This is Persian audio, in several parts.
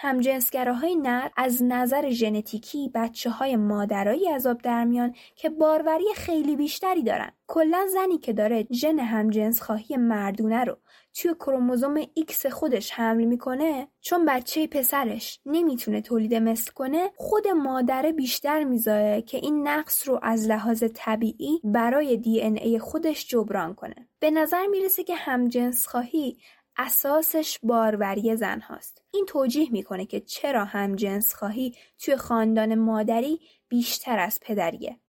همجنسگراهای نر از نظر ژنتیکی بچه های مادرایی آب در میان که باروری خیلی بیشتری دارن. کلا زنی که داره ژن همجنس خواهی مردونه رو توی کروموزوم ایکس خودش حمل می‌کنه چون بچه پسرش نمی‌تونه تولید مثل کنه خود مادره بیشتر می‌ذاره که این نقص رو از لحاظ طبیعی برای ای خودش جبران کنه. به نظر می‌رسه که همجنس خواهی اساسش باروری زن هاست. این توجیه می‌کنه که چرا همجنس خواهی توی خاندان مادری بیشتر از پدریه.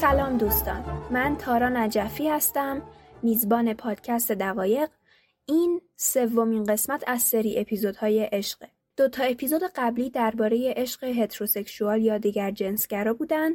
سلام دوستان. من تارا نجفی هستم میزبان پادکست دقایق این سومین قسمت از سری اپیزودهای عشقه دو تا اپیزود قبلی درباره عشق هتروسکشوال یا دیگر جنسگرا بودن.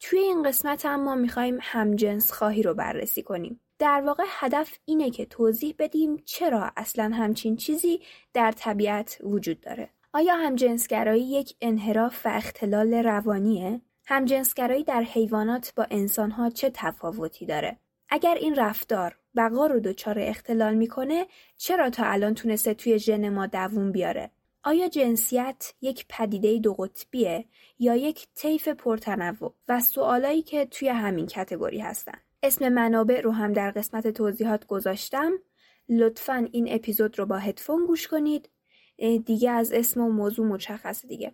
توی این قسمت هم ما می‌خوایم همجنس خواهی رو بررسی کنیم. در واقع هدف اینه که توضیح بدیم چرا اصلا همچین چیزی در طبیعت وجود داره. آیا همجنسگرایی یک انحراف و اختلال روانیه؟ همجنسگرایی در حیوانات با انسانها چه تفاوتی داره؟ اگر این رفتار بقا رو دچار اختلال می‌کنه چرا تا الان تونسته توی ژن ما دووم بیاره؟ آیا جنسیت یک پدیده دو قطبیه یا یک طیف پرتنوع و سوالایی که توی همین کتگوری هستن؟ اسم منابع رو هم در قسمت توضیحات گذاشتم. لطفا این اپیزود رو با هدفون گوش کنید دیگه از اسم و موضوع مشخصه دیگه.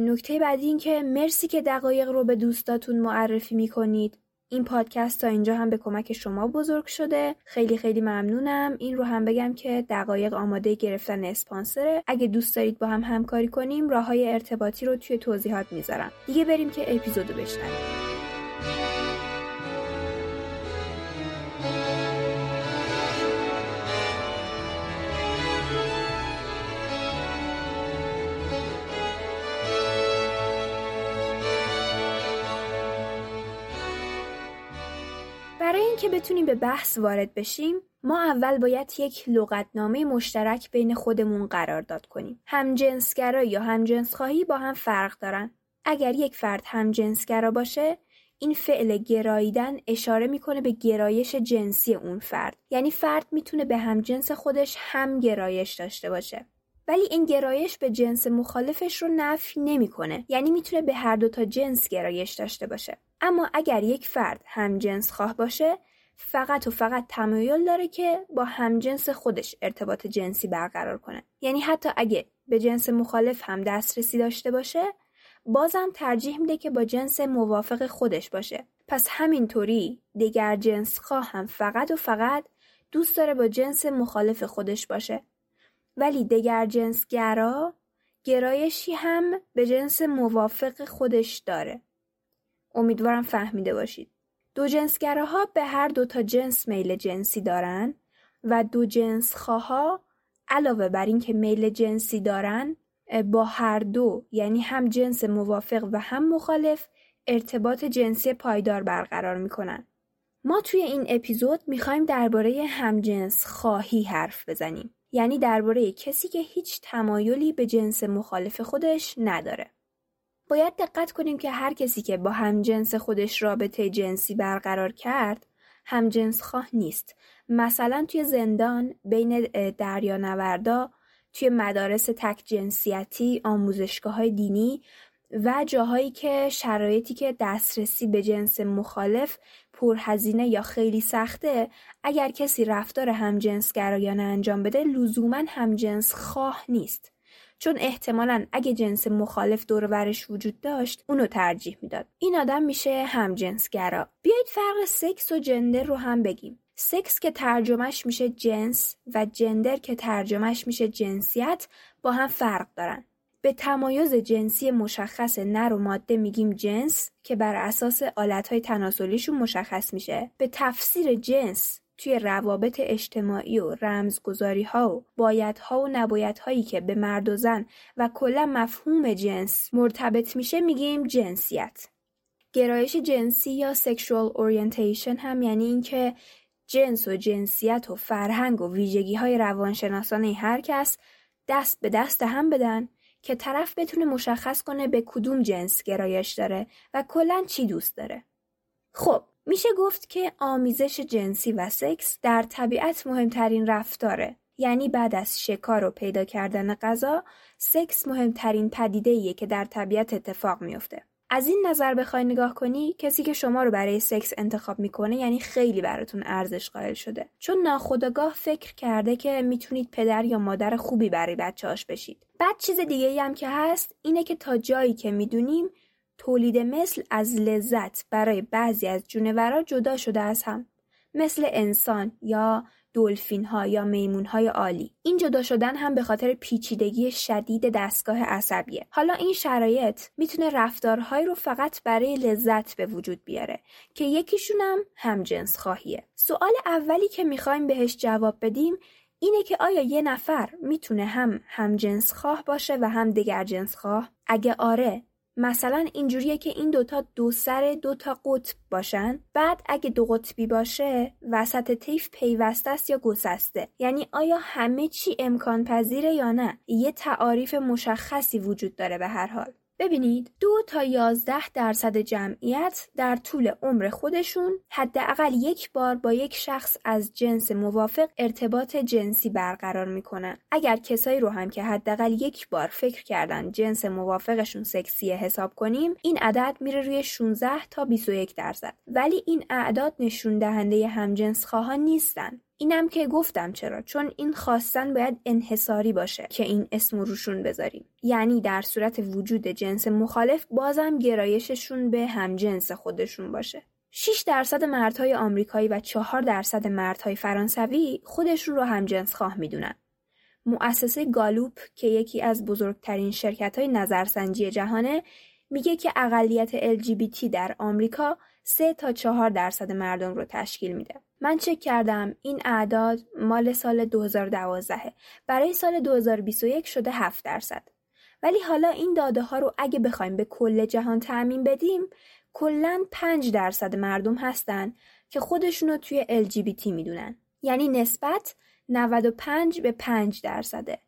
نکته بعدی این که مرسی که دقایق رو به دوستاتون معرفی می‌کنید. این پادکست تا اینجا هم به کمک شما بزرگ شده. خیلی خیلی ممنونم. این رو هم بگم که دقایق آماده گرفتن اسپانسره. اگه دوست دارید با هم همکاری کنیم راه های ارتباطی رو توی توضیحات می‌ذارم. دیگه بریم که اپیزودو بشنویم. برای اینکه بتونیم به بحث وارد بشیم ما اول باید یک لغتنامه مشترک بین خودمون قرار داد کنیم. همجنسگرا یا همجنسخواهی با هم فرق دارن. اگر یک فرد همجنسگرا باشه این فعل گراییدن اشاره می‌کنه به گرایش جنسی اون فرد. یعنی فرد می‌تونه به همجنس خودش هم گرایش داشته باشه. ولی این گرایش به جنس مخالفش رو نفی نمی‌کنه. یعنی می‌تونه به هر دو تا جنس گرایش داشته باشه. اما اگر یک فرد همجنس خواه باشه فقط و فقط تمایل داره که با همجنس خودش ارتباط جنسی برقرار کنه. یعنی حتی اگه به جنس مخالف هم دسترسی داشته باشه بازم ترجیح میده که با جنس موافق خودش باشه. پس همینطوری دیگر جنس خواه هم فقط و فقط دوست داره با جنس مخالف خودش باشه. ولی دیگر جنس گرا گرایشی هم به جنس موافق خودش داره. امیدوارم فهمیده باشید. دو جنسگراها به هر دو تا جنس میل جنسی دارن و دو جنس خواها علاوه بر اینکه میل جنسی دارن با هر دو یعنی هم جنس موافق و هم مخالف ارتباط جنسی پایدار برقرار می‌کنن. ما توی این اپیزود می‌خوایم درباره همجنس خواهی حرف بزنیم. یعنی درباره کسی که هیچ تمایلی به جنس مخالف خودش نداره. باید دقت کنیم که هر کسی که با همجنس خودش رابطه جنسی برقرار کرد همجنس خواه نیست. مثلا توی زندان بین دریانوردا توی مدارس تک جنسیتی آموزشگاه های دینی و جاهایی که شرایطی که دسترسی به جنس مخالف پرهزینه یا خیلی سخته اگر کسی رفتار همجنسگرایانه انجام بده لزوما همجنس خواه نیست. چون احتمالا اگه جنس مخالف دور ورش وجود داشت اونو ترجیح می‌داد این آدم میشه همجنسگرا بیایید فرق سکس و جندر رو هم بگیم سکس که ترجمهش میشه جنس و جندر که ترجمهش میشه جنسیت با هم فرق دارن. به تمایز جنسی مشخص نر و ماده میگیم جنس که بر اساس آلتهای تناسلیشون مشخص میشه. به تفسیر جنس توی روابط اجتماعی و رمزگذاری ها و بایدها و نبایدهایی که به مرد و زن و کلا مفهوم جنس مرتبط میشه میگیم جنسیت. گرایش جنسی یا sexual orientation هم یعنی اینکه جنس و جنسیت و فرهنگ و ویژگی های روانشناسانه هر کس دست به دست هم بدن که طرف بتونه مشخص کنه به کدوم جنس گرایش داره و کلا چی دوست داره. خب میشه گفت که آمیزش جنسی و سکس در طبیعت مهمترین رفتاره. یعنی بعد از شکار و پیدا کردن غذا سکس مهمترین پدیده که در طبیعت اتفاق میافته. از این نظر بخوای نگاه کنی کسی که شما رو برای سکس انتخاب می‌کنه یعنی خیلی براتون ارزش قائل شده. چون ناخودآگاه فکر کرده که می‌تونید پدر یا مادر خوبی برای بچه‌هاش بشید. بعد چیز دیگه هم که هست اینه که تا جایی که می‌دونیم تولید مثل از لذت برای بعضی از جونورا جدا شده از هم. مثل انسان یا دلفین ها یا میمون های عالی. این جدا شدن هم به خاطر پیچیدگی شدید دستگاه عصبیه. حالا این شرایط می‌تونه رفتارهایی رو فقط برای لذت به وجود بیاره که یکیشون هم جنس خواهیه. سوال اولی که می‌خوایم بهش جواب بدیم اینه که آیا یه نفر می‌تونه هم هم جنس خواه باشه و هم دگر جنس خواه؟ اگه آره مثلا اینجوریه که این دوتا دو سر دوتا قطب باشن. بعد اگه دو قطبی باشه وسط طیف پیوسته است یا گسسته؟ یعنی آیا همه چی امکان پذیره یا نه؟ یه تعاریف مشخصی وجود داره به هر حال. ببینید دو تا یازده درصد جمعیت در طول عمر خودشون حداقل یک بار با یک شخص از جنس موافق ارتباط جنسی برقرار می‌کنن. اگر کسایی رو هم که حداقل یک بار فکر کردن جنس موافقشون سکسیه حساب کنیم این عدد میره روی 16 تا 21 درصد. ولی این اعداد نشون دهنده همجنس خواهان نیستن. اینم که گفتم چرا چون این خواستن باید انحصاری باشه که این اسم روشون بذاریم یعنی در صورت وجود جنس مخالف بازم گرایششون به همجنس خودشون باشه 6 درصد مردهای آمریکایی و 4 درصد مردهای فرانسوی خودشون رو همجنس خواه می‌دونن. مؤسسه گالوپ که یکی از بزرگترین شرکت های نظرسنجی جهانه میگه که اقلیت LGBT در آمریکا 3 تا 4 درصد مردم رو تشکیل میده. من چک کردم این اعداد مال سال 2012 برای سال 2021 شده 7 درصد. ولی حالا این داده ها رو اگه بخوایم به کل جهان تعمین بدیم کلا 5 درصد مردم هستن که خودشونو توی LGBT می‌دونن. یعنی نسبت 95 به 5 درصده.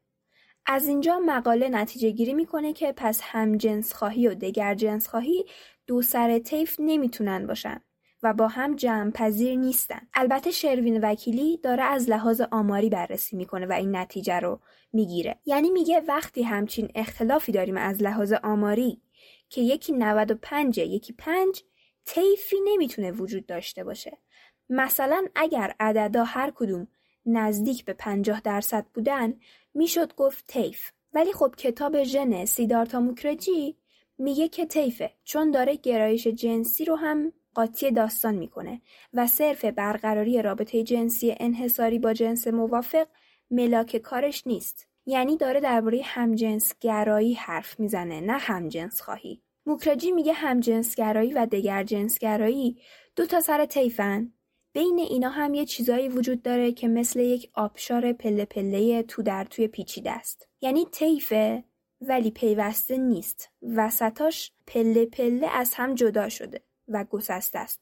از اینجا مقاله نتیجه گیری می‌کنه که پس هم جنس خواهی و دگر جنس خواهی دو سر طیف نمی‌تونن باشن. و با هم جمع پذیر نیستن. البته شروین وکیلی داره از لحاظ آماری بررسی می‌کنه و این نتیجه رو می‌گیره. یعنی میگه وقتی همچین اختلافی داریم از لحاظ آماری که یکی 95 یکی 5 طیفی نمی‌تونه وجود داشته باشه. مثلا اگر عددا هر کدوم نزدیک به 50 درصد بودن می‌شد گفت طیف. ولی خب کتاب ژن سیدارتا موکرجی میگه که طیفه چون داره گرایش جنسی رو هم قاطی داستان می‌کنه و صرف برقراری رابطه جنسی انحصاری با جنس موافق ملاک کارش نیست. یعنی داره درباره همجنس گرایی حرف می‌زنه نه همجنس خواهی موکراجی میگه همجنس گرایی و دگر جنس گرایی دو تا سر تیفن بین اینا هم یه چیزایی وجود داره که مثل یک آبشار پله پله تو در توی پیچیده است. یعنی طیفه ولی پیوسته نیست. وسطاش پله پله از هم جدا شده. و گسسته است.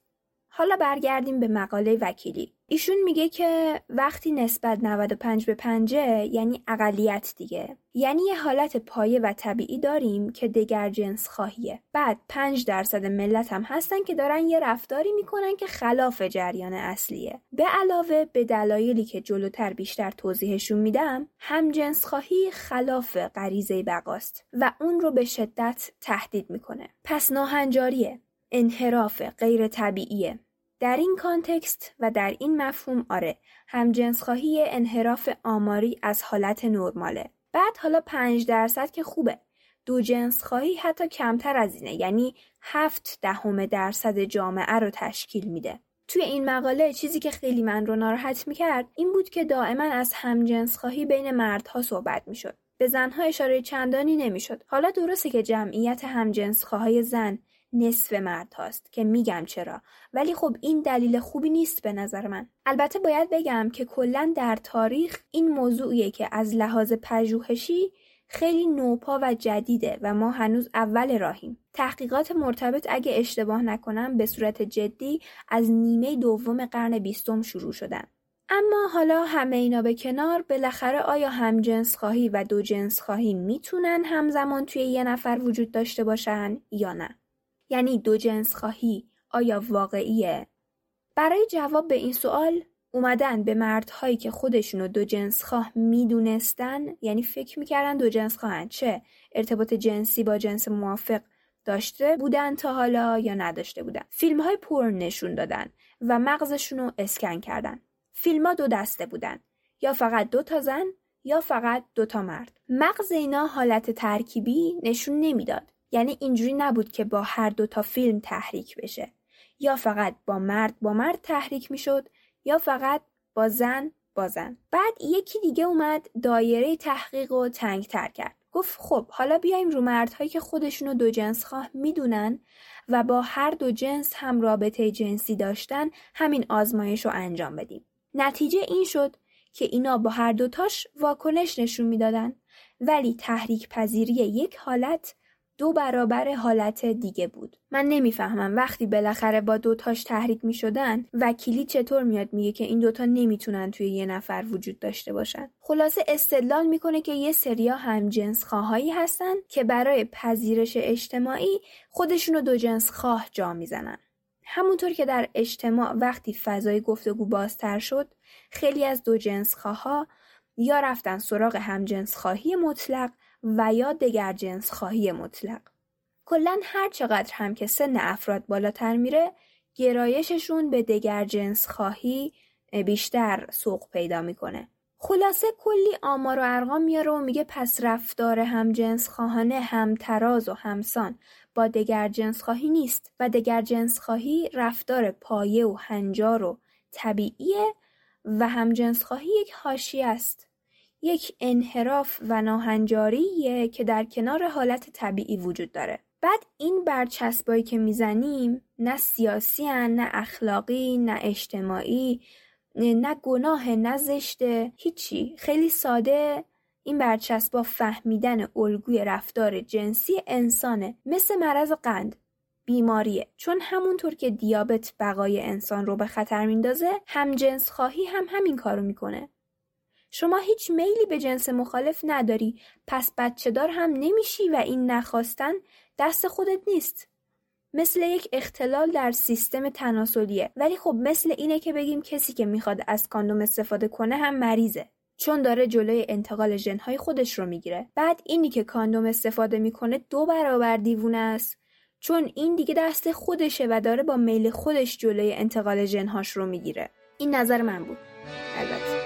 حالا برگردیم به مقاله وکیلی. ایشون میگه که وقتی نسبت 95 به 5 یعنی اقلیت دیگه. یعنی یه حالت پایه و طبیعی داریم که دگر جنس خواهیه. بعد 5 درصد ملت هم هستن که دارن یه رفتاری می‌کنن که خلاف جریان اصلیه. به علاوه به دلایلی که جلوتر بیشتر توضیحشون میدم، هم جنس خواهی خلاف غریزه بقاست و اون رو به شدت تهدید می‌کنه. پس ناهنجاریه. انحراف غیر طبیعیه. در این کانتکست و در این مفهوم آره خواهی انحراف آماری از حالت نرماله. بعد حالا پنج درصد که خوبه. دو جنس خواهی حتی کمتر از اینه یعنی هفت دهم درصد جامعه رو تشکیل میده. توی این مقاله چیزی که خیلی من رو ناراحت می‌کرد این بود که دائما از همجنس خواهی بین مردها صحبت می‌شد به زنها اشاره چندانی نمی‌شد حالا درسته که جمعیت همجنس خواهای زن نصف مرد هاست که میگم چرا. ولی خب این دلیل خوبی نیست به نظر من. البته باید بگم که کلا در تاریخ این موضوعیه که از لحاظ پژوهشی خیلی نوپا و جدیده و ما هنوز اول راهیم. تحقیقات مرتبط اگه اشتباه نکنم به صورت جدی از نیمه دوم قرن بیستم شروع شدن. اما حالا همه اینا به کنار بالاخره آیا هم جنس خواهی و دو جنس خواهی می‌تونن همزمان توی یه نفر وجود داشته باشن یا نه؟ یعنی دو جنس خواهی. آیا واقعیه؟ برای جواب به این سوال اومدن به مردهایی که خودشونو دو جنس خواه می‌دونستن یعنی فکر می‌کردن دو جنس خواهن چه؟ ارتباط جنسی با جنس موافق داشته بودن تا حالا یا نداشته بودن. فیلم های پورن نشون دادن و مغزشون رو اسکن کردن. فیلم ها دو دسته بودن. یا فقط دو تا زن یا فقط دو تا مرد. مغز اینا حالت ترکیبی نشون نمی‌داد. یعنی اینجوری نبود که با هر دو تا فیلم تحریک بشه. یا فقط با مرد با مرد تحریک می‌شد یا فقط با زن با زن. بعد یکی دیگه اومد دایره تحقیق و تنگ تر کرد. گفت خب حالا بیایم رو مردهایی که خودشونو دو جنس خواه می‌دونن و با هر دو جنس هم رابطه جنسی داشتن همین آزمایش رو انجام بدیم. نتیجه این شد که اینا با هر دوتاش واکنش نشون می‌دادن. ولی تحریک پذیری یک حالت دو برابر حالت دیگه بود. من نمی‌فهمم وقتی بالاخره با دوتاش تحریک می شدن وکیلی چطور میاد میگه که این دوتا نمی‌تونن توی یه نفر وجود داشته باشن؟ خلاصه استدلال می‌کنه که یه سریا هم جنس خواهایی هستن که برای پذیرش اجتماعی خودشونو دو جنس خواه جا می‌زنن. همونطور که در اجتماع وقتی فضای گفتگو بازتر شد خیلی از دو جنس خواها یا رفتن سراغ همجنس خواهی مطلق و یا دگر جنس خواهی مطلق. کلا هر چقدر هم که سن افراد بالاتر میره گرایششون به دگر جنس خواهی بیشتر سوق پیدا می‌کنه. خلاصه کلی آمار و ارقام میاره و میگه پس رفتار هم جنس خواهانه هم تراز و همسان با دگر جنس خواهی نیست و دگر جنس خواهی رفتار پایه و هنجار و طبیعیه و هم جنس خواهی یک حاشیه است. یک انحراف و ناهنجاریه که در کنار حالت طبیعی وجود داره. بعد این برچسبایی که می‌زنیم نه سیاسی هن، نه اخلاقی نه اجتماعی نه گناه نه زشته هیچی. خیلی ساده این برچسبا فهمیدن الگوی رفتار جنسی انسانه. مثل مرض قند بیماریه. چون همونطور که دیابت بقای انسان رو به خطر میندازه هم جنس خواهی هم همین کارو می‌کنه. شما هیچ میلی به جنس مخالف نداری. پس بچه دار هم نمیشی و این نخواستن دست خودت نیست. مثل یک اختلال در سیستم تناسلیه. ولی خب مثل اینه که بگیم کسی که می‌خواد از کاندوم استفاده کنه هم مریضه. چون داره جلوی انتقال ژنهای خودش رو می‌گیره. بعد اینی که کاندوم استفاده می‌کنه دو برابر دیوونه است. چون این دیگه دست خودشه و داره با میل خودش جلوی انتقال ژنهاش رو می‌گیره. این نظر من بود. البته.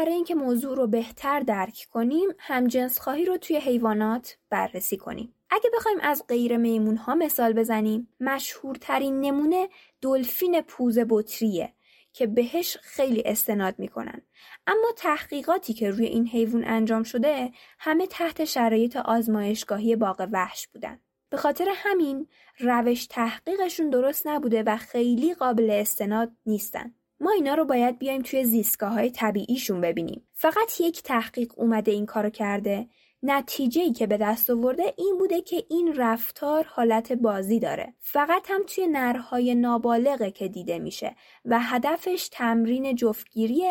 برای اینکه موضوع رو بهتر درک کنیم همجنس خواهی رو توی حیوانات بررسی کنیم. اگه بخوایم از غیر میمون ها مثال بزنیم مشهورترین نمونه دلفین پوز بطریه که بهش خیلی استناد می‌کنن. اما تحقیقاتی که روی این حیوان انجام شده همه تحت شرایط آزمایشگاهی باغ وحش بودن. به خاطر همین روش تحقیقشون درست نبوده و خیلی قابل استناد نیستن. ما اینا رو باید بیایم توی زیستگاه های طبیعیشون ببینیم. فقط یک تحقیق اومده این کارو کرده. نتیجه ای که به دست آورده این بوده که این رفتار حالت بازی داره. فقط هم توی نرهای نابالغه که دیده میشه و هدفش تمرین جفتگیری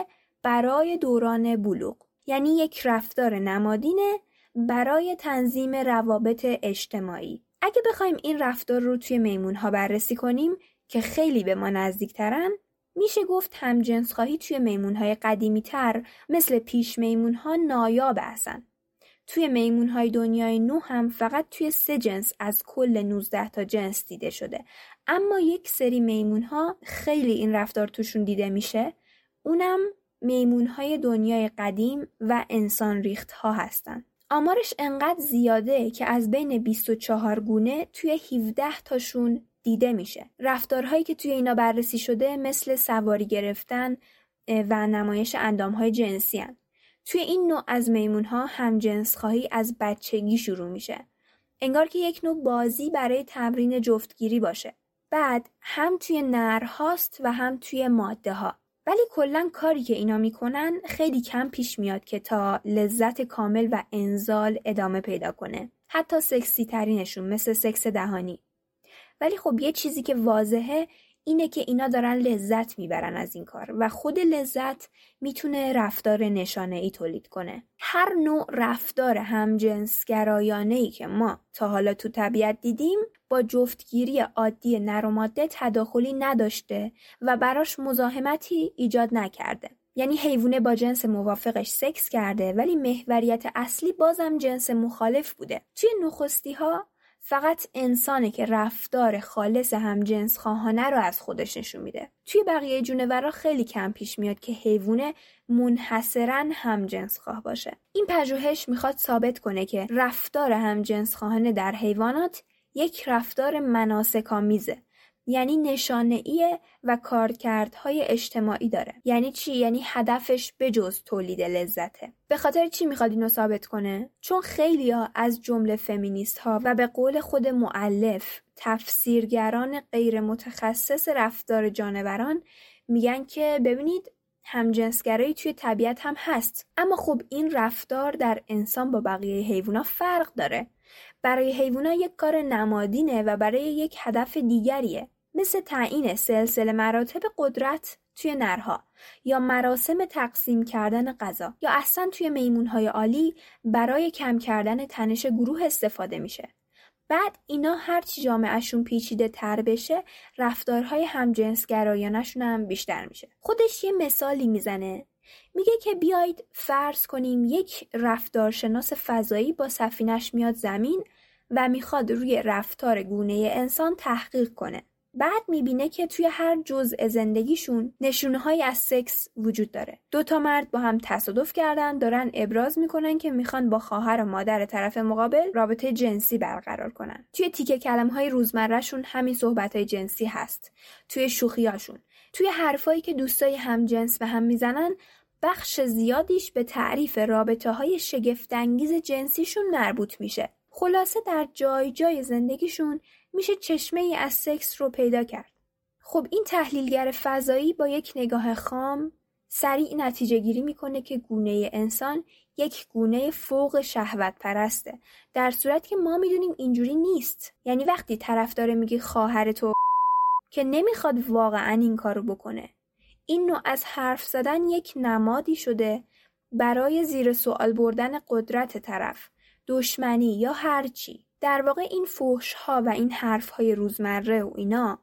برای دوران بلوغ. یعنی یک رفتار نمادینه برای تنظیم روابط اجتماعی. اگه بخوایم این رفتار رو توی میمون ها بررسی کنیم که خیلی به ما نزدیکترن میشه گفت همجنس خواهی توی میمون های قدیمی تر مثل پیش میمون ها نایاب هستن. توی میمون های دنیای نو هم فقط توی سه جنس از کل 19 تا جنس دیده شده. اما یک سری میمون ها خیلی این رفتار توشون دیده میشه. اونم میمون های دنیای قدیم و انسان ریخت ها هستن. آمارش انقدر زیاده که از بین 24 گونه توی 17 تاشون دیده میشه. رفتارهایی که توی اینا بررسی شده مثل سواری گرفتن و نمایش اندامهای جنسی هن. توی این نوع از میمون ها هم جنس خواهی از بچگی شروع میشه. انگار که یک نوع بازی برای تمرین جفتگیری باشه. بعد هم توی نرهاست و هم توی ماده ها. ولی کلا کاری که اینا می‌کنن خیلی کم پیش میاد که تا لذت کامل و انزال ادامه پیدا کنه. حتی سکسی ترینشون مثل سکس دهانی. ولی خب یه چیزی که واضحه اینه که اینا دارن لذت می‌برن از این کار و خود لذت می‌تونه رفتار نشانه ای تولید کنه. هر نوع رفتار همجنسگرایانه ای که ما تا حالا تو طبیعت دیدیم با جفتگیری عادی نر و ماده تداخلی نداشته و براش مزاحمتی ایجاد نکرده. یعنی حیوانه با جنس موافقش سکس کرده ولی محوریت اصلی بازم جنس مخالف بوده. توی نخستی ها فقط انسانه که رفتار خالص همجنس خواهانه رو از خودش نشون میده. توی بقیه جونورا خیلی کم پیش میاد که حیوانه منحصرا همجنس خواه باشه. این پژوهش می‌خواد ثابت کنه که رفتار همجنس خواهانه در حیوانات یک رفتار مناسکامیزه یعنی نشانه ایه و کارکردهای اجتماعی داره. یعنی چی؟ یعنی هدفش بجز تولید لذته. به خاطر چی می‌خواد اینو ثابت کنه؟ چون خیلی ها از جمله فمینیست ها و به قول خود معلف تفسیرگران غیر متخصص رفتار جانوران میگن که ببینید همجنسگرایی توی طبیعت هم هست. اما خب این رفتار در انسان با بقیه حیوانات فرق داره. برای حیوانات یک کار نمادینه و برای یک هدف دیگریه. مثل تعیین سلسله مراتب قدرت توی نرها یا مراسم تقسیم کردن غذا یا اصلا توی میمونهای عالی برای کم کردن تنش گروه استفاده میشه. بعد اینا هرچی جامعهشون پیچیده تر بشه رفتارهای همجنسگرایانشون هم بیشتر میشه. خودش یه مثالی می‌زنه میگه که بیاید فرض کنیم یک رفتارشناس فضایی با سفینش میاد زمین و می‌خواد روی رفتار گونه انسان تحقیق کنه. بعد می‌بینه که توی هر جزء زندگیشون نشونه های از سکس وجود داره. دو تا مرد با هم تصادف کردن دارن ابراز می‌کنن که می‌خوان با خواهر و مادر طرف مقابل رابطه جنسی برقرار کنن. توی تیکه کلم های روزمرهشون همین صحبت های جنسی هست. توی شوخیاشون. توی حرفایی که دوستای هم جنس به هم می‌زنن بخش زیادیش به تعریف رابطه های شگفتانگیز جنسیشون مربوط میشه. خلاصه در جای جای زندگیشون میشه چشمه ای از سکس رو پیدا کرد. خب این تحلیلگر فضایی با یک نگاه خام سریع نتیجه گیری می‌کنه که گونه انسان یک گونه فوق شهوت پرسته در صورت که ما می‌دونیم اینجوری نیست. یعنی وقتی طرف داره میگه خواهر تو که نمی‌خواد واقعا این کارو بکنه. این نوع از حرف زدن یک نمادی شده برای زیر سوال بردن قدرت طرف دشمنی یا هرچی. در واقع این فحش ها و این حرف های روزمره و اینا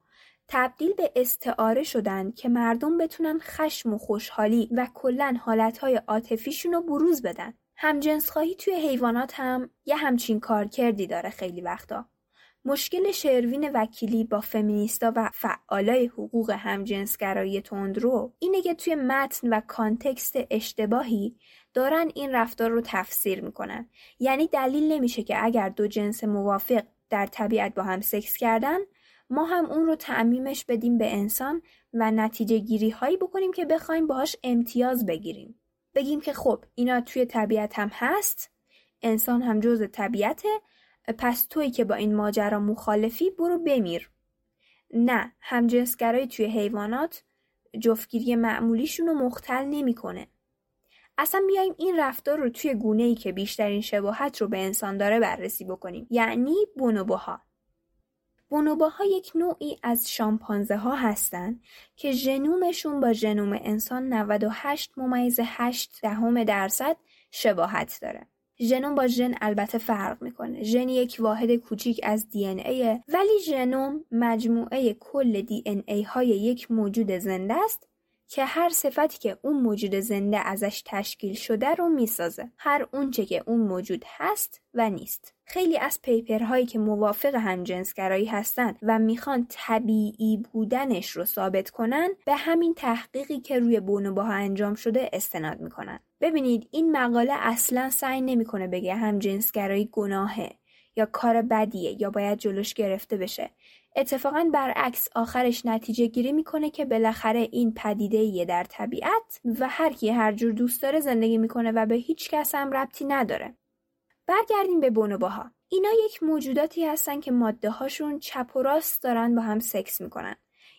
تبدیل به استعاره شدن که مردم بتونن خشم و خوشحالی و کلا حالتهای عاطفیشون رو بروز بدن. همجنسخواهی توی حیوانات هم یه همچین کارکردی داره خیلی وقتا. مشکل شروین وکیلی با فمینیستا و فعالای حقوق همجنسگرایی تندرو اینه که توی متن و کانتکست اشتباهی دارن این رفتار رو تفسیر می‌کنن. یعنی دلیل نمیشه که اگر دو جنس موافق در طبیعت با هم سکس کردن ما هم اون رو تعمیمش بدیم به انسان و نتیجه گیری هایی بکنیم که بخوایم باهاش امتیاز بگیریم. بگیم که خب اینا توی طبیعت هم هست انسان هم جز طبیعته پس توی که با این ماجرا مخالفی برو بمیر. نه همجنسگرایی توی حیوانات جفتگیری معمولیشون رو مختل نمی‌کنه. اصلا بیایم این رفتار رو توی گونه ای که بیشترین شباهت رو به انسان داره بررسی بکنیم. یعنی بونوبوها بونوباها یک نوعی از شامپانزه ها هستن که ژنومشون با ژنوم انسان 98 ممیز 8 دهم درصد شباهت داره. ژنوم با ژن البته فرق می‌کنه. ژن یک واحد کوچیک از دی ان ولی ژنوم مجموعه کل دی ان ای های یک موجود زنده است که هر صفتی که اون موجود زنده ازش تشکیل شده رو می‌سازه. هر اونچه که اون موجود هست و نیست. خیلی از پیپرهایی که موافق همجنسگرایی هستند و می‌خوان طبیعی بودنش رو ثابت کنن به همین تحقیقی که روی بونوباها انجام شده استناد می‌کنن. ببینید این مقاله اصلا سعی نمی‌کنه بگه همجنسگرایی گناهه یا کار بدیه یا باید جلوش گرفته بشه. اتفاقا برعکس آخرش نتیجه گیری می‌کنه که بالاخره این پدیده یه در طبیعت و هر کی هر جور دوست داره زندگی می‌کنه و به هیچ کس هم ربطی نداره. برگردیم به بونوباها. اینا یک موجوداتی هستن که ماده هاشون چپ و راست دارن با هم سکس می‌کنن.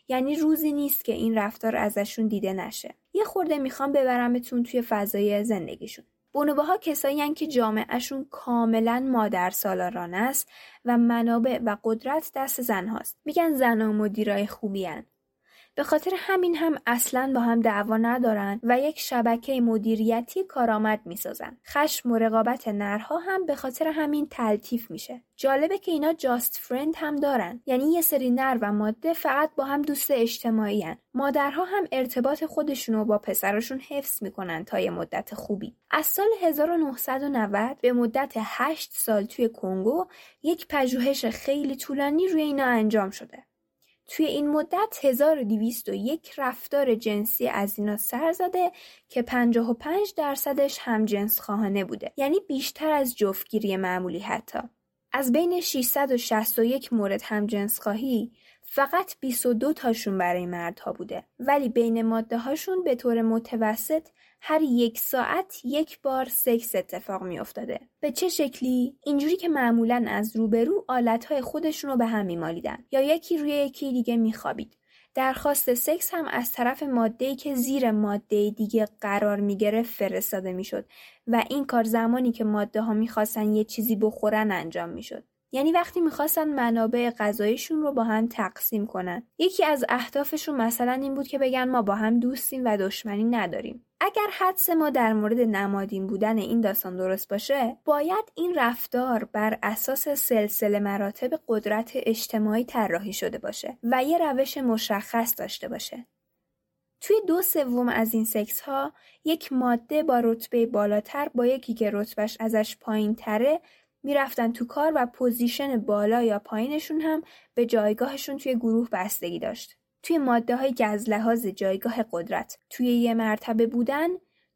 یعنی روزی نیست که این رفتار ازشون دیده نشه. یه خورده می‌خوام ببرمتون توی فضای زندگیشون. بونوباها کسایی که جامعهشون کاملا مادر سالارانه است و منابع و قدرت دست زن هاست. میگن زنها مدیرای خوبی هن. به خاطر همین هم اصلا با هم دعوا ندارن و یک شبکه مدیریتی کارآمد می‌سازن. خشم و رقابت نرها هم به خاطر همین تلطیف میشه. جالبه که اینا جاست فرند هم دارن. یعنی یه سری نر و ماده فقط با هم دوست اجتماعی هن. مادرها هم ارتباط خودشون رو با پسرشون حفظ می‌کنن تا یه مدت خوبی. از سال 1990 به مدت 8 سال توی کنگو یک پژوهش خیلی طولانی روی اینا انجام شده. توی این مدت 1201 رفتار جنسی از اینا سر زده که 55 درصدش هم جنس خواهانه بوده. یعنی بیشتر از جفتگیری معمولی حتی. از بین 661 مورد هم جنس خواهی فقط 22 تاشون برای مردها بوده. ولی بین ماده هاشون به طور متوسط هر یک ساعت یک بار سکس اتفاق می افتاده. به چه شکلی؟ اینجوری که معمولا از روبرو آلتهای خودشون رو به هم میمالیدن یا یکی روی یکی دیگه میخوابید. درخواست سکس هم از طرف ماده‌ای که زیر ماده دیگه قرار می‌گرفت فرستاده می‌شد و این کار زمانی که ماده ها می‌خواستن یه چیزی بخورن انجام می‌شد. یعنی وقتی می‌خواستن منابع غذایشون رو با هم تقسیم کنن. یکی از اهدافشون مثلا این بود که بگن ما با هم دوستیم و دشمنی نداریم. اگر حدس ما در مورد نمادین بودن این داستان درست باشه باید این رفتار بر اساس سلسله مراتب قدرت اجتماعی طراحی شده باشه و یه روش مشخص داشته باشه. توی دو سوم از این سکس ها یک ماده با رتبه بالاتر با یکی که رتبهش ازش پایین تره می‌رفتن تو کار و position بالا یا پایینشون هم به جایگاهشون توی گروه بستگی داشت. توی ماده های که از لحاظ جایگاه قدرت توی یه مرتبه بودن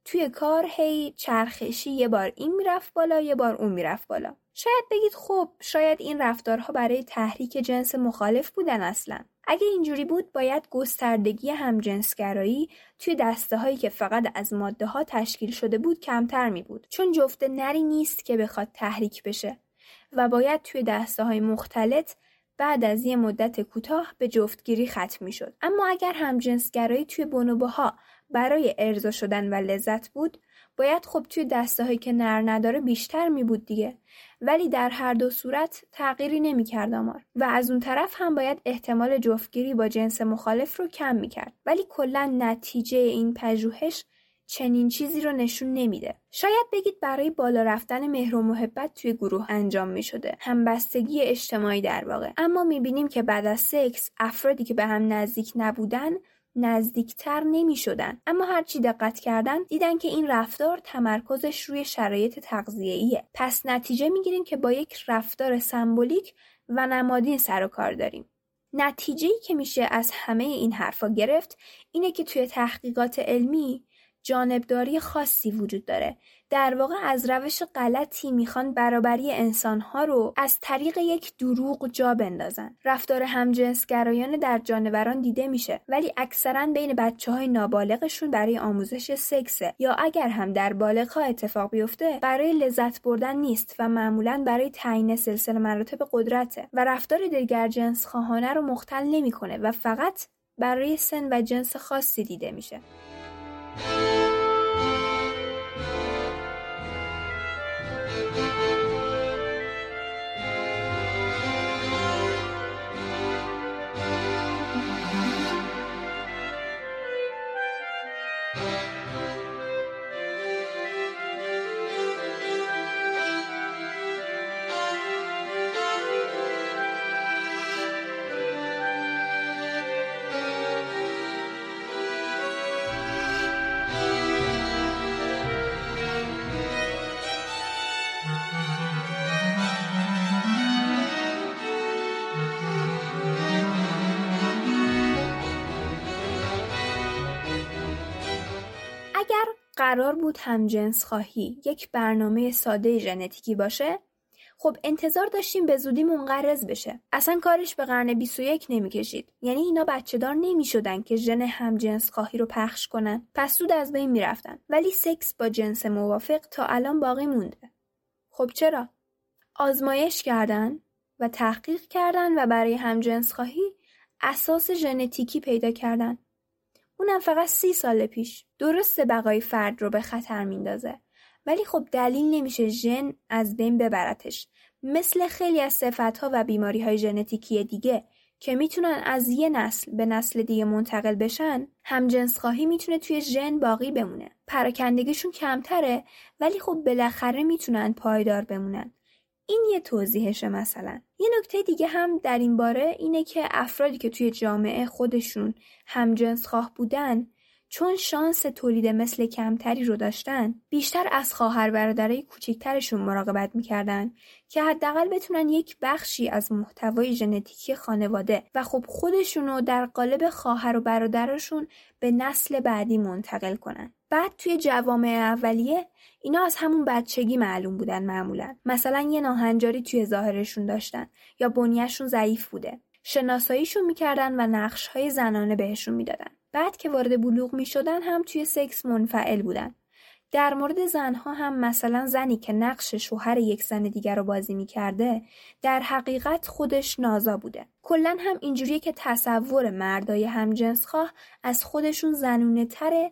توی کار هی چرخشی یه بار این می‌رفت بالا یه بار اون می‌رفت بالا. شاید بگید خب شاید این رفتارها برای تحریک جنس مخالف بودن اصلا. اگه اینجوری بود باید گستردگی همجنسگرایی توی دسته هایی که فقط از ماده ها تشکیل شده بود کمتر می بود چون جفت نری نیست که بخواد تحریک بشه و باید توی دسته های مختلط بعد از یه مدت کوتاه به جفتگیری ختم می شد. اما اگر همجنسگرایی توی بونوباها برای ارضا شدن و لذت بود باید خب توی دسته هایی که نر نداره بیشتر می بود دیگه ولی در هر دو صورت تغییری نمی‌کرد آمار و از اون طرف هم باید احتمال جفتگیری با جنس مخالف رو کم می‌کرد ولی کلا نتیجه این پژوهش چنین چیزی رو نشون نمیده. شاید بگید برای بالا رفتن مهر و محبت توی گروه انجام می شده. همبستگی اجتماعی در واقع. اما می‌بینیم که بعد از سکس افرادی که به هم نزدیک نبودن نزدیکتر نمی شدن. اما هرچی دقت کردن دیدن که این رفتار تمرکزش روی شرایط تغذیه‌ایه. پس نتیجه می‌گیریم که با یک رفتار سمبولیک و نمادین سر و کار داریم. نتیجه که میشه از همه این حرفا گرفت اینه که توی تحقیقات علمی جانبداری خاصی وجود داره در واقع از روش غلطی می‌خوان برابری انسانها رو از طریق یک دروغ جا بندازن. رفتار همجنسگرایانه در جانوران دیده میشه ولی اکثرا بین بچه های نابالغشون برای آموزش سکسه یا اگر هم در بالغها اتفاق بیفته برای لذت بردن نیست و معمولا برای تعیین سلسله مراتب قدرته و رفتار دیگر جنس خواهانه رو مختل نمی‌کنه و فقط برای سن و جنس خاصی دیده میشه. قرار بود همجنس خواهی یک برنامه ساده ژنتیکی باشه؟ خب انتظار داشتیم به زودی منقرض بشه. اصلا کارش به قرن 21 نمی‌کشید. یعنی اینا بچه دار نمی‌شدن که ژن همجنس خواهی رو پخش کنن. پس زود از بین می‌رفتن. ولی سکس با جنس موافق تا الان باقی مونده. خب چرا؟ آزمایش کردن و تحقیق کردن و برای همجنس خواهی اساس ژنتیکی پیدا کردن. اونم فقط سی سال پیش درسته بقای فرد رو به خطر میندازه. ولی خب دلیل نمیشه ژن از بین ببرتش. مثل خیلی از صفتها و بیماری های ژنتیکی دیگه که می‌تونن از یه نسل به نسل دیگه منتقل بشن همجنس خواهی می‌تونه توی ژن باقی بمونه. پراکندگیشون کمتره ولی خب بالاخره می‌تونن پایدار بمونن. این یه توضیحشه مثلا. یه نکته دیگه هم در این باره اینه که افرادی که توی جامعه خودشون همجنس خواه بودن چون شانس تولید مثل کمتری رو داشتن بیشتر از خواهر برادرای کوچکترشون مراقبت می‌کردن که حداقل بتونن یک بخشی از محتوای ژنتیکی خانواده و خب خودشونو در قالب خواهر و برادرشون به نسل بعدی منتقل کنن. بعد توی جوامع اولیه اینا از همون بچگی معلوم بودن معمولا. مثلا یه ناهنجاری توی ظاهرشون داشتن یا بنیهشون ضعیف بوده. شناساییشون می‌کردن و نقشهای زنانه بهشون می‌دادن. بعد که وارد بلوغ می شدن هم توی سکس منفعل بودن. در مورد زنها هم مثلا زنی که نقش شوهر یک زن دیگر رو بازی می کرده در حقیقت خودش نازا بوده. کلا هم اینجوریه که تصور مردای همجنسخواه از خودشون زنونه تره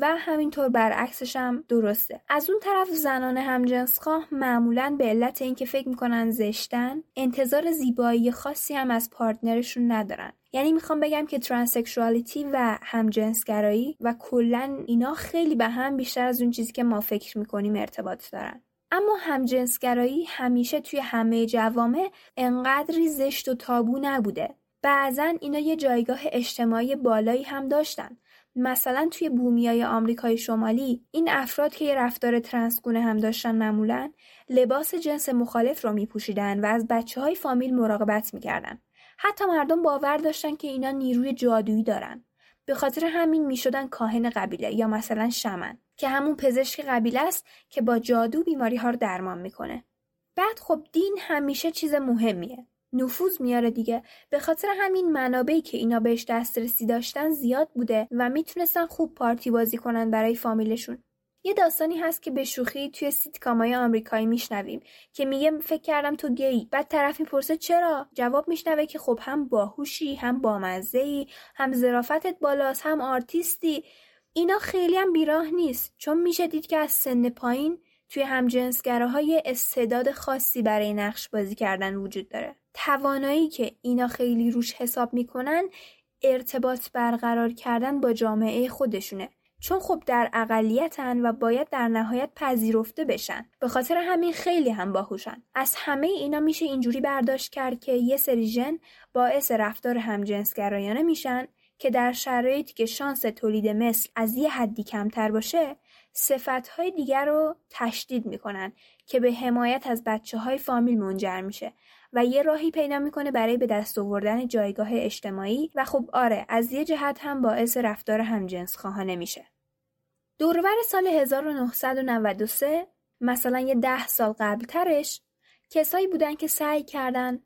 و همینطور برعکسش هم درسته. از اون طرف زنان همجنسخواه معمولا به علت اینکه فکر می‌کنن زشتن انتظار زیبایی خاصی هم از partner شون ندارن. یعنی می‌خوام بگم که transsexuality و همجنسگرایی و کلا اینا خیلی به هم بیشتر از اون چیزی که ما فکر می‌کنیم ارتباط دارن. اما همجنسگرایی همیشه توی همه جوامع انقدری زشت و تابو نبوده. بعضا اینا یه جایگاه اجتماعی بالایی هم داشتن. مثلا توی بومیای آمریکای شمالی این افراد که یه رفتار ترنسگونه هم داشتن معمولا لباس جنس مخالف رو میپوشیدن و از بچه های فامیل مراقبت می‌کردن. حتی مردم باور داشتن که اینا نیروی جادویی دارن. به خاطر همین می‌شدن کاهن قبیله یا مثلا شمن که همون پزشک قبیله است که با جادو بیماری ها رو درمان می‌کنه. بعد خب دین همیشه چیز مهمیه. نفوذ میاره دیگه. به خاطر همین منابعی که اینا بهش دسترسی داشتن زیاد بوده و می‌تونستن خوب پارتی بازی کنن برای فامیلشون. یه داستانی هست که به شوخی توی سیتکامای آمریکایی میشنویم که میگه فکر کردم تو گی. بعد طرف می‌پرسه چرا؟ جواب میشنوه که خب هم باهوشی هم بامزه ای هم ظرافتت بالاست هم آرتیستی. اینا خیلی هم بیراه نیست. چون میشه دید که از سن پایین توی همجنسگراهای استعداد خاصی برای نقش بازی کردن وجود داره. توانایی که اینا خیلی روش حساب می‌کنن ارتباط برقرار کردن با جامعه خودشونه. چون خب در اقلیتن و باید در نهایت پذیرفته بشن. به خاطر همین خیلی هم باهوشن از همه اینا میشه اینجوری برداشت کرد که یه سری ژن باعث رفتار همجنسگرایانه میشن که در شرایطی که شانس تولید مثل از یه حدی کمتر باشه صفتهای دیگر رو تشدید می‌کنن که به حمایت از بچه های فامیل منجر میشه. و یه راهی پیدا می‌کنه برای به دست آوردن جایگاه اجتماعی و خب آره از یه جهت هم باعث رفتار همجنس خواهانه میشه. دورور سال 1993 مثلا یه ده سال قبل ترش کسایی بودن که سعی کردن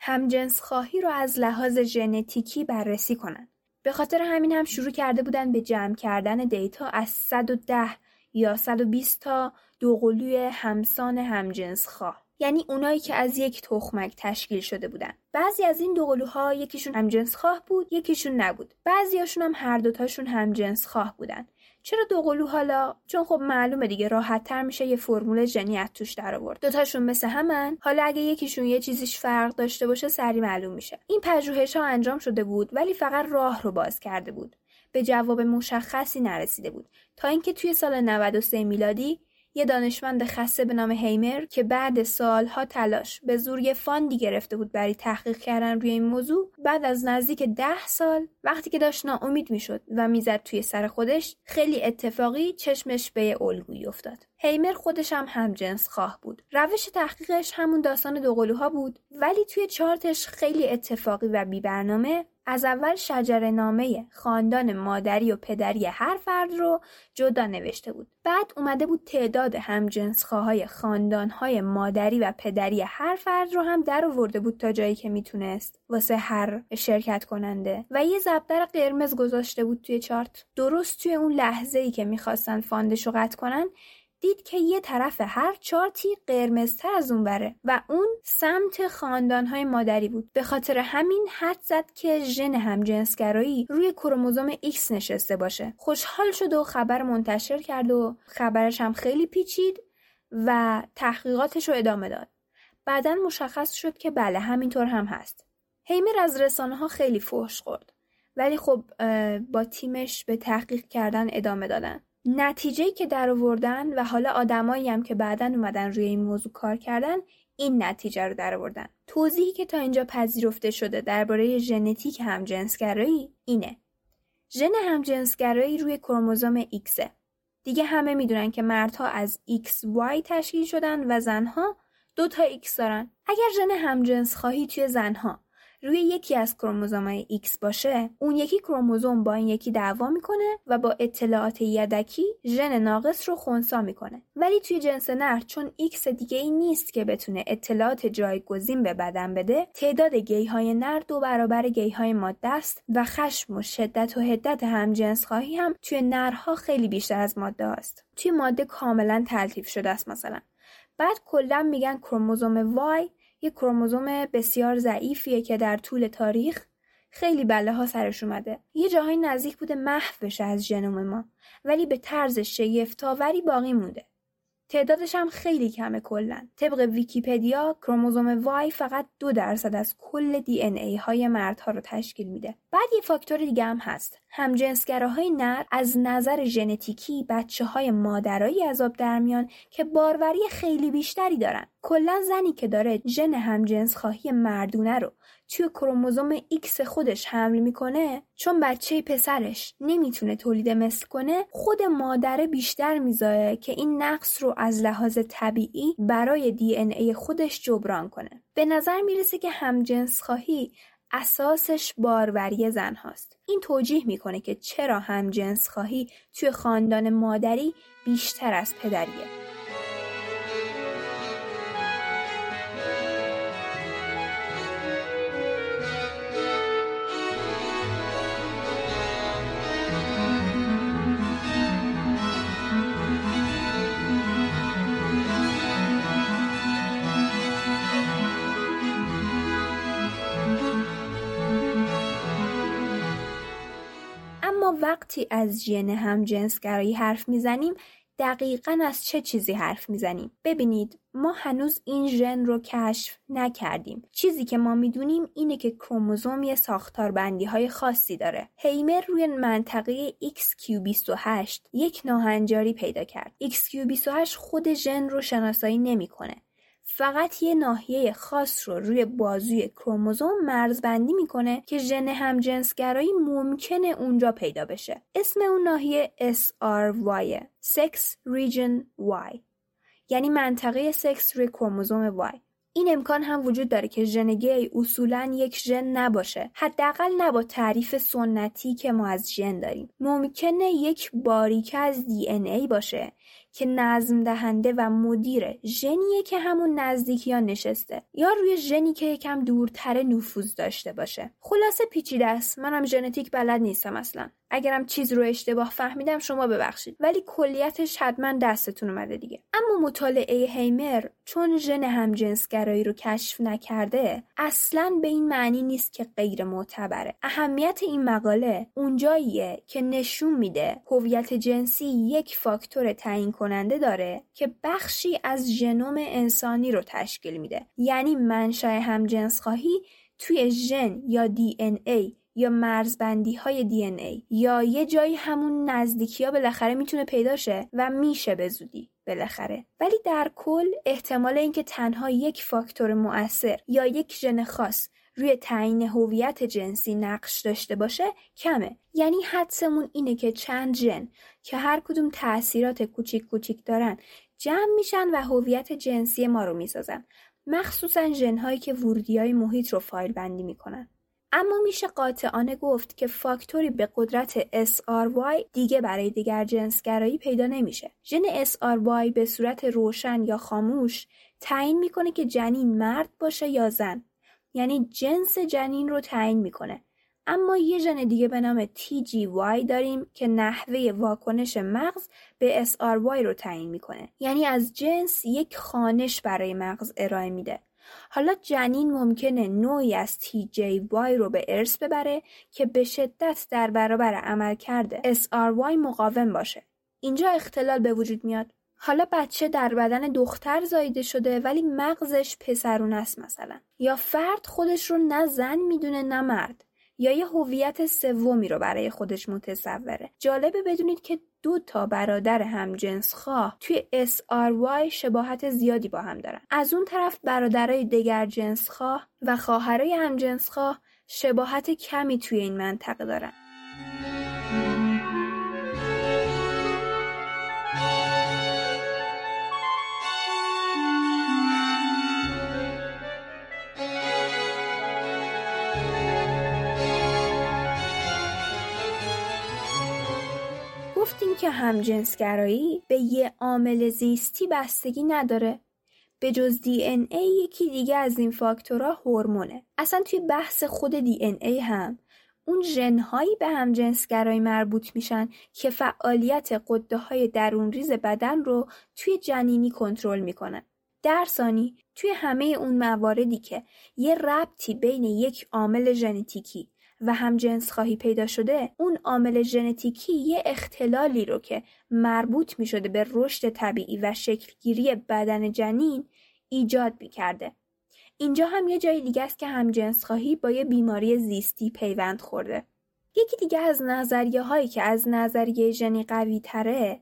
همجنس خواهی رو از لحاظ ژنتیکی بررسی کنن. به خاطر همین هم شروع کرده بودن به جمع کردن دیتا از 110 یا 120 تا دوقلوی همسان همجنس خواه. یعنی اونایی که از یک تخمک تشکیل شده بودن. بعضی از این دوقلوها یکیشون همجنس خواه بود یکیشون نبود. بعضیاشون هم هر دوتاشون همجنس خواه بودن. چرا دوقلو حالا؟ چون خب معلومه دیگه راحت تر میشه یه فرمول از توش در آورد. دوتاشون مثل همن. حالا اگه یکیشون یه چیزیش فرق داشته باشه سری معلوم میشه. این پژوهش ها انجام شده بود ولی فقط راه رو باز کرده بود. به جواب مشخصی نرسیده بود. تا اینکه توی سال 93 میلادی یه دانشمند خسته به نام هیمر که بعد سالها تلاش به زور یه فاندی گرفته بود برای تحقیق کردن روی این موضوع بعد از نزدیک ده سال وقتی که داشت ناامید می‌شد و می‌زد توی سر خودش خیلی اتفاقی چشمش به الگویی افتاد. هیمر خودش هم همجنس خواه بود. روش تحقیقش همون داستان دوقلوها بود ولی توی چارتش خیلی اتفاقی و بی برنامه از اول شجر نامه خاندان مادری و پدری هر فرد رو جدا نوشته بود. بعد اومده بود تعداد همجنسخواهای خاندانهای مادری و پدری هر فرد رو هم در آورده بود تا جایی که می‌تونست واسه هر شرکت کننده و یه زبدر قرمز گذاشته بود توی چارت. درست توی اون لحظه ای که می‌خواستن فاندش رو قطع کنن دید که یه طرف هر چارتی قرمزتر از اون بره و اون سمت خاندانهای مادری بود. به خاطر همین حد زد که ژن همجنسگرایی روی کروموزوم X نشسته باشه. خوشحال شد و خبر منتشر کرد و خبرش هم خیلی پیچید و تحقیقاتش رو ادامه داد. بعدا مشخص شد که بله همینطور هم هست. هیمر از رسانه ها خیلی فحش خورد. ولی خب با تیمش به تحقیق کردن ادامه دادن. نتیجه که در آوردن و حالا آدمایی هم که بعدا اومدن روی این موضوع کار کردن این نتیجه رو در آوردن. توضیحی که تا اینجا پذیرفته شده درباره ژنتیک همجنسگرایی اینه. ژن همجنسگرایی روی کروموزوم X دیگه همه می‌دونن که مردها از XY تشکیل شدن و زنها دو تا X دارن. اگر ژن همجنس خواهی توی زنها روی یکی از کروموزومای X باشه اون یکی کروموزوم با این یکی دعوا می‌کنه و با اطلاعات یدکی ژن ناقص رو خونسا می‌کنه. ولی توی جنس نر چون X دیگه ای نیست که بتونه اطلاعات جایگزین به بدن بده تعداد گی های نر دو برابر گی های ماده است و خشم و شدت و حدت همجنس خواهی هم توی نرها خیلی بیشتر از ماده است توی ماده کاملا تلطیف شده است مثلا. بعد کلا میگن کروموزوم Y یک کروموزوم بسیار ضعیفیه که در طول تاریخ خیلی بله ها سرش اومده. یه جاهای نزدیک بوده محو بشه از ژنوم ما ولی به طرز شگفتآوری باقی مونده. تعدادش هم خیلی کمه کلا. طبق ویکیپدیا کروموزوم وای فقط دو درصد از کل دی ان ای های مردها رو تشکیل میده. بعد یه فاکتور دیگه هم هست. همجنسگراهای نر از نظر ژنتیکی بچه های مادرایی عذاب در میان که باروری خیلی بیشتری دارن. کلا زنی که داره ژن همجنس خواهی مردونه رو توی کروموزوم X خودش حمل می‌کنه چون بچه پسرش نمی‌تونه تولید مثل کنه خود مادره بیشتر می‌ذاره که این نقص رو از لحاظ طبیعی برای دی ای خودش جبران کنه به نظر می‌رسه که همجنس خواهی اساسش باروری زن هاست. این توجیه می‌کنه که چرا همجنس خواهی توی خاندان مادری بیشتر از پدریه. وقتی از ژن همجنسگرایی حرف می‌زنیم دقیقا از چه چیزی حرف می‌زنیم؟ ببینید ما هنوز این ژن رو کشف نکردیم. چیزی که ما می‌دونیم اینه که کروموزوم یه ساختاربندی های خاصی داره. هیمر روی منطقه XQ28 یک ناهنجاری پیدا کرد. XQ28 خود ژن رو شناسایی نمی‌کنه. فقط یه ناحیه خاص رو روی بازوی کروموزوم مرزبندی می‌کنه که ژن همجنسگرایی ممکنه اونجا پیدا بشه. اسم اون ناحیه SRY Sex Region Y یعنی منطقه سکس روی کروموزوم Y. این امکان هم وجود داره که ژن گی اصولا یک ژن نباشه حداقل نه با تعریف سنتی که ما از ژن داریم ممکنه یک باریکه از دی ای باشه که نظم دهنده و مدیر ژنیه که همون نزدیکی ها نشسته. یا روی ژنی که یکم دورتر نفوذ داشته باشه. خلاصه پیچیده است. منم ژنتیک بلد نیستم اصلا. اگرم چیز رو اشتباه فهمیدم شما ببخشید. ولی کلیتش حتما دستتون اومده دیگه. اما مطالعه هیمر چون ژن همجنسگرایی رو کشف نکرده اصلا به این معنی نیست که غیر معتبره اهمیت این مقاله اونجاییه که نشون میده هویت جنسی یک فاکتور تعیین کننده داره که بخشی از ژنوم انسانی رو تشکیل میده. یعنی منشأ همجنس خواهی توی ژن یا دی ای یا مرزبندی های دی ای یا یه جایی همون نزدیکی ها بالاخره می‌تونه پیدا شه و میشه به زودی بالاخره. ولی در کل احتمال اینکه تنها یک فاکتور مؤثر یا یک ژن خاص روی تعیین هویت جنسی نقش داشته باشه کمه. یعنی حدسمون اینه که چند ژن که هر کدوم تاثیرات کوچیک کوچیک دارن جمع میشن و هویت جنسی ما رو می‌سازن. مخصوصا ژنهایی که ورودی های محیط رو فایل بندی می‌کنن. اما میشه قاطعانه گفت که فاکتوری به قدرت SRY دیگه برای دیگر جنسگرایی پیدا نمیشه. ژن SRY به صورت روشن یا خاموش تعیین می‌کنه که جنین مرد باشه یا زن. یعنی جنس جنین رو تعیین می‌کنه. اما یه ژن دیگه به نام TGY داریم که نحوه واکنش مغز به SRY رو تعیین می‌کنه. یعنی از جنس یک خانش برای مغز ارائه میده. حالا جنین ممکنه نوعی از TJY رو به ارث ببره که به شدت در برابر عملکرد SRY مقاوم باشه. اینجا اختلال به وجود میاد. حالا بچه در بدن دختر زایده شده ولی مغزش پسرون است مثلا یا فرد خودش رو نه زن می‌دونه نه مرد یا یه هویت سومی رو برای خودش متصوره جالبه بدونید که دو تا برادر همجنس خواه توی SRY شباهت زیادی با هم دارن. از اون طرف برادرای دگر جنس خواه و خواهرای همجنس خواه شباهت کمی توی این منطقه دارن. که همجنسگرایی به یه عامل زیستی بستگی نداره. به جز دی ان ای یکی دیگه از این فاکتورها هورمونه. اصلا توی بحث خود دی ان ای هم اون ژنهایی به همجنسگرایی مربوط میشن که فعالیت قده های درون ریز بدن رو توی جنینی کنترل می‌کنن. در ثانی توی همه اون مواردی که یه ربطی بین یک عامل ژنتیکی و هم جنس خواهی پیدا شده اون عامل ژنتیکی یه اختلالی رو که مربوط می شده به رشد طبیعی و شکلگیری بدن جنین ایجاد می کرده. اینجا هم یه جای دیگه است که هم جنس خواهی با یه بیماری زیستی پیوند خورده. یکی دیگه از نظریه هایی که از نظریه ژنی قوی تره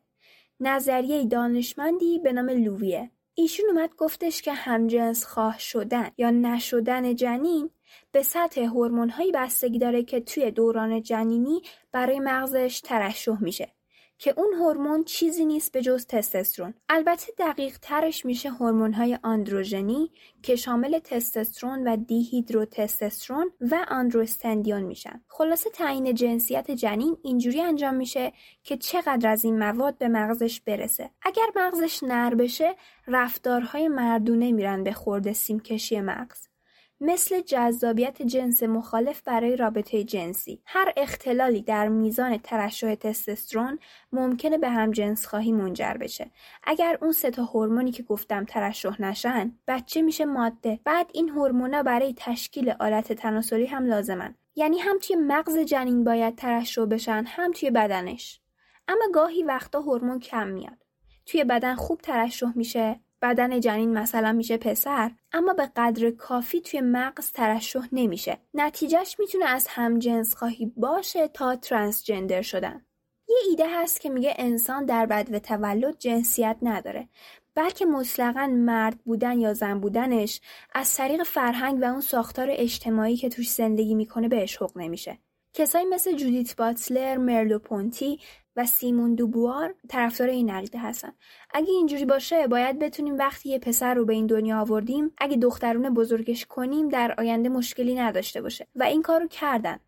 نظریه دانشمندی به نام لوویه. ایشون اومد گفتش که همجنس خواه شدن یا نشدن جنین به سطح هایی بستگی داره که توی دوران جنینی برای مغزش ترشح میشه که اون هورمون چیزی نیست به جز تستوسترون. البته دقیق ترش میشه های آندروژنی که شامل تستوسترون و دیهیدروتستوسترون و آندروستندیون میشن. خلاصه تعیین جنسیت جنین اینجوری انجام میشه که چقدر از این مواد به مغزش برسه. اگر مغزش نر بشه رفتارهای مردونه میرن به خورده سیمکشی مغز. مثل جذابیت جنس مخالف برای رابطه جنسی. هر اختلالی در میزان ترشح تستوسترون ممکنه به هم جنس خواهی منجر بشه. اگر اون سه تا هورمونی که گفتم ترشح نشن بچه میشه ماده. بعد این هورمونا برای تشکیل آلت تناسلی هم لازمن. یعنی هم توی مغز جنین باید ترشح بشن هم توی بدنش. اما گاهی وقتا هورمون کم میاد. توی بدن خوب ترشح میشه بدن جنین مثلا میشه پسر اما به قدر کافی توی مغز ترشح نمیشه. نتیجهش می‌تونه از همجنس خواهی باشه تا ترانسجندر شدن. یه ایده هست که میگه انسان در بد و تولد جنسیت نداره. بلکه مطلقا مرد بودن یا زن بودنش از طریق فرهنگ و اون ساختار اجتماعی که توش زندگی می‌کنه بهش حق نمیشه. کسایی مثل جودیت باتلر، مرلو پونتی و سیمون دوبوار طرفدار این عقیده هستن. اگه اینجوری باشه باید بتونیم وقتی یه پسر رو به این دنیا آوردیم اگه دخترونه بزرگش کنیم در آینده مشکلی نداشته باشه. و این کارو کردن.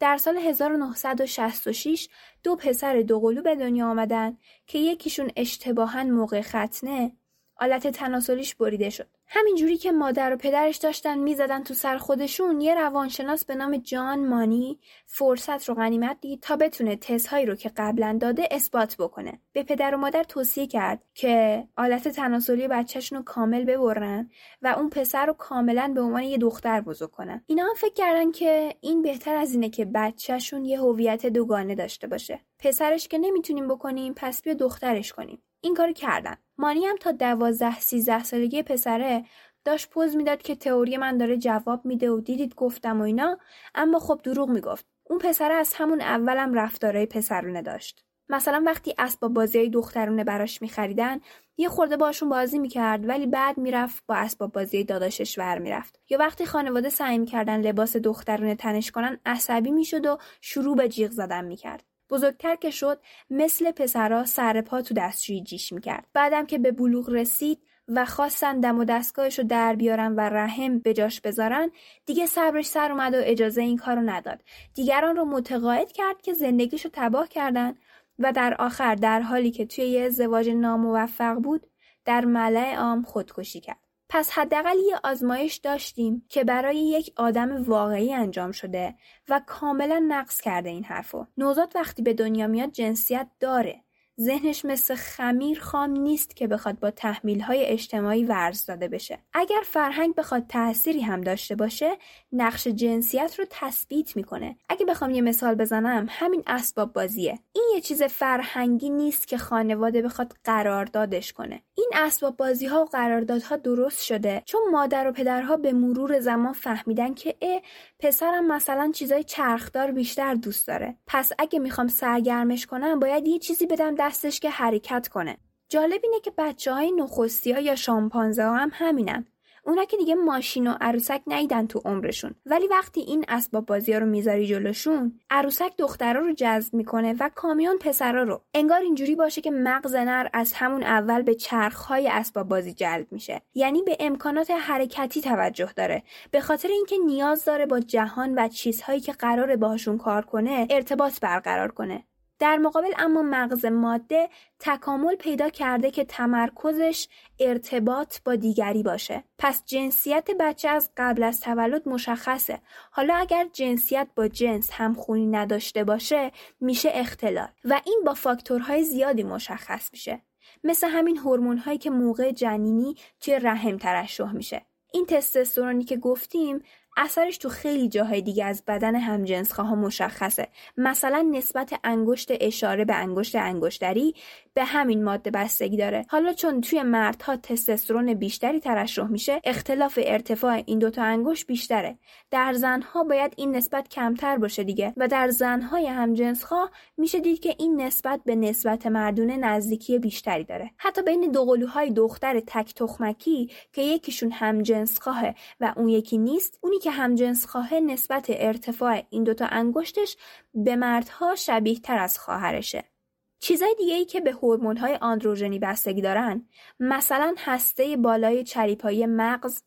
در سال 1966 دو پسر دوقلو به دنیا آمدن که یکیشون اشتباها موقع ختنه آلت تناسلیش بریده شد. همینجوری که مادر و پدرش داشتن می‌زدن تو سر خودشون یه روانشناس به نام جان مانی فرصت رو غنیمت دید تا بتونه تزهایی رو که قبلا داده اثبات بکنه. به پدر و مادر توصیه کرد که آلت تناسلی بچهشون رو کامل ببرن و اون پسر رو کاملا به عنوان یه دختر بزرگ کنن. اینا هم فکر کردن که این بهتر از اینه که بچهشون یه هویت دوگانه داشته باشه. پسرش که نمی‌تونیم بکنیم پس بیا دخترش کنیم. این کارو کردن. مانی هم تا دوازده سیزده سالگی پسره داشت پوز می‌داد که تئوری من داره جواب میده و دیدید گفتم و اینا. اما خب دروغ می‌گفت. اون پسره از همون اولم رفتارای پسرونه داشت. مثلا وقتی اسباب بازی های دخترونه براش میخریدن یه خورده باشون بازی می‌کرد ولی بعد می‌رفت با اسباب بازی داداشش ور می‌رفت. یا وقتی خانواده سعی می‌کردن لباس دخترونه تنش کنن عصبی می‌شد و شروع به جیغ زدن می‌کرد. بزرگتر که شد مثل پسرا سر پا تو دستشویی می‌کرد. بعدم که به بلوغ رسید و خواستن دم و دستگاهش رو در بیارن و رحم به جاش بذارن دیگه صبرش سر اومد و اجازه این کارو نداد. دیگران رو متقاعد کرد که زندگیش رو تباه کردن و در آخر در حالی که توی یه ازدواج ناموفق بود در ملع عام خودکشی کرد. پس حداقل یه آزمایش داشتیم که برای یک آدم واقعی انجام شده و کاملا نقص کرده این حرفو نوزاد وقتی به دنیا میاد جنسیت داره ذهنش مثل خمیر خام نیست که بخواد با تحمیل های اجتماعی ورز داده بشه. اگر فرهنگ بخواد تأثیری هم داشته باشه، نقش جنسیت رو تثبیت می‌کنه. اگه بخوام یه مثال بزنم، همین اسباب بازیه. این یه چیز فرهنگی نیست که خانواده بخواد قراردادش کنه. این اسباب بازی ها و قراردادها درست شده چون مادر و پدرها به مرور زمان فهمیدن که اه پسرم مثلا چیزای چرخدار بیشتر دوست داره. پس اگه می‌خوام سرگرمش کنم باید یه چیزی بدم دستش که حرکت کنه. جالب اینه که بچه های نخستی ها یا شامپانزه ها هم همینن. اونا که دیگه ماشین و عروسک نیدن تو عمرشون. ولی وقتی این اسباب بازی ها رو می‌ذاری جلوشون عروسک دخترا رو جذب می‌کنه و کامیون پسرا رو. انگار اینجوری باشه که مغز نر از همون اول به چرخهای اسباب بازی جلب میشه. یعنی به امکانات حرکتی توجه داره. به خاطر اینکه نیاز داره با جهان و چیزهایی که قراره باهاشون کار کنه ارتباط برقرار کنه. در مقابل اما مغز ماده تکامل پیدا کرده که تمرکزش ارتباط با دیگری باشه. پس جنسیت بچه از قبل از تولد مشخصه. حالا اگر جنسیت با جنس همخونی نداشته باشه میشه اختلال. و این با فاکتورهای زیادی مشخص میشه. مثل همین هورمون هایی که موقع جنینی توی رحم ترشح میشه. این تستوسترونی که گفتیم اثرش تو خیلی جاهای دیگه از بدن همجنسخواها مشخصه. مثلا نسبت انگشت اشاره به انگشت انگشتری به همین ماده بستگی داره. حالا چون توی مردها تستوسترون بیشتری ترشح میشه اختلاف ارتفاع این دوتا انگشت بیشتره. در زنها باید این نسبت کمتر باشه دیگه و در زنهای همجنسخواه میشه دید که این نسبت به نسبت مردونه نزدیکی بیشتری داره. حتی بین دو قلوهای دختر تک تخمکی که یکیشون همجنسخواهه و اون یکی نیست اونی که همجنسخواهه نسبت ارتفاع این دوتا انگشتش به مردها شبیه تر از خواهرشه. چیزای دیگه که به هورمون های آندروژنی بستگی دارن مثلا هسته بالای چریپایی مغز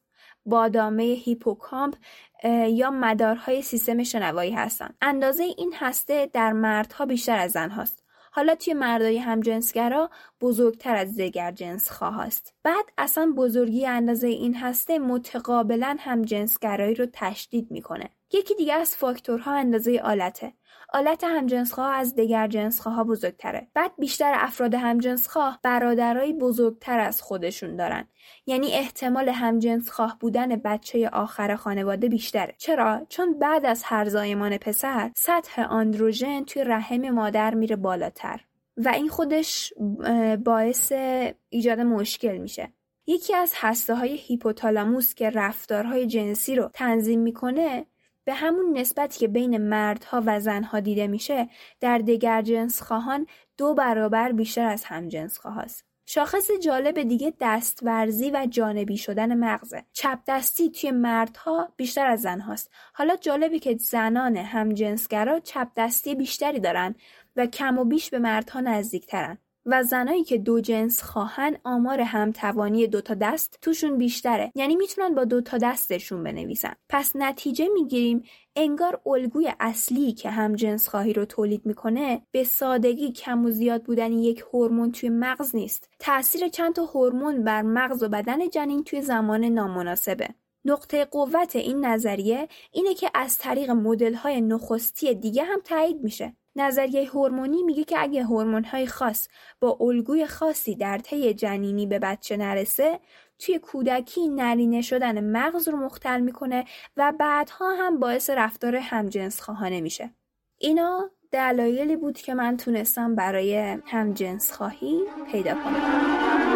بادامه هیپوکامپ یا مدارهای سیستم شنوایی هستن. اندازه این هسته در مردها بیشتر از زن هاست. حالا توی مردای همجنسگرا بزرگتر از دیگر جنس خواهاست بعد اصلا بزرگی اندازه این هسته متقابلا همجنسگرایی رو تشدید می‌کنه. یکی دیگه از فاکتورها اندازه آلته. آلت همجنسخواه از دیگر جنسخواه بزرگتره. بعد بیشتر افراد همجنسخواه برادرای بزرگتر از خودشون دارن. یعنی احتمال همجنسخواه بودن بچه آخر خانواده بیشتره. چرا؟ چون بعد از هر زایمان پسر سطح آندروژن توی رحم مادر میره بالاتر. و این خودش باعث ایجاد مشکل میشه. یکی از هسته های هیپوتالاموس که رفتارهای جنسی رو تنظیم می‌کنه به همون نسبتی که بین مردها و زنها دیده میشه در دگر جنس خواهان دو برابر بیشتر از هم جنس خواهاست. شاخص جالب دیگه دستورزی و جانبی شدن مغزه. چپ دستی توی مردها بیشتر از زنهاست. حالا جالبی که زنان همجنسگرا چپ دستی بیشتری دارن و کم و بیش به مردها نزدیکترن. و زنایی که دو جنس خواهن آمار همتوانی دوتا دست توشون بیشتره. یعنی می‌تونن با دوتا دستشون بنویسن. پس نتیجه می‌گیریم انگار الگوی اصلی که هم جنس خواهی رو تولید می‌کنه به سادگی کم و زیاد بودن یک هورمون توی مغز نیست. تاثیر چند تا هورمون بر مغز و بدن جنین توی زمان نامناسبه. نقطه قوت این نظریه اینه که از طریق مدل های نخستی دیگه هم تایید میشه. نظریه هورمونی میگه که اگه های خاص با الگوی خاصی در طی جنینی به بچه نرسه توی کودکی نرینه شدن مغز رو مختل می‌کنه و بعدها هم باعث رفتار همجنس خواهانه میشه. اینا دلایلی بود که من تونستم برای همجنس خواهی پیدا کنم.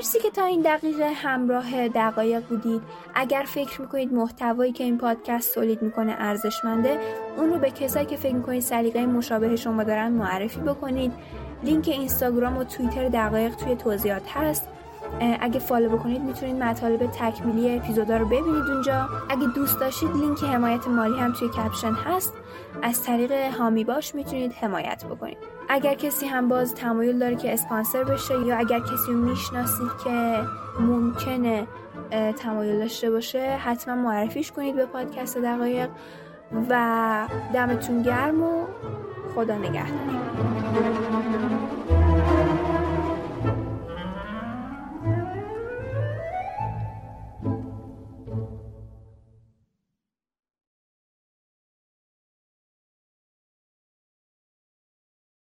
مرسی که تا این دقیقه همراه دقایق بودید. اگر فکر می‌کنید محتوایی که این پادکست تولید می‌کنه ارزشمنده اون رو به کسایی که فکر می‌کنید سلیقه مشابه شما دارن معرفی بکنید. لینک اینستاگرام و توییتر دقایق توی توضیحات هست. اگه follow بکنید می‌تونید مطالب تکمیلی اپیزودا رو ببینید اونجا. اگه دوست داشتید لینک حمایت مالی هم توی caption هست. از طریق هامی باش می‌تونید حمایت بکنید. اگر کسی هم باز تمایل داره که اسپانسر بشه یا اگر کسی رو می‌شناسید که ممکنه تمایل داشته باشه حتما معرفیش کنید به پادکست دقایق و دمتون گرم و خدا نگهدار.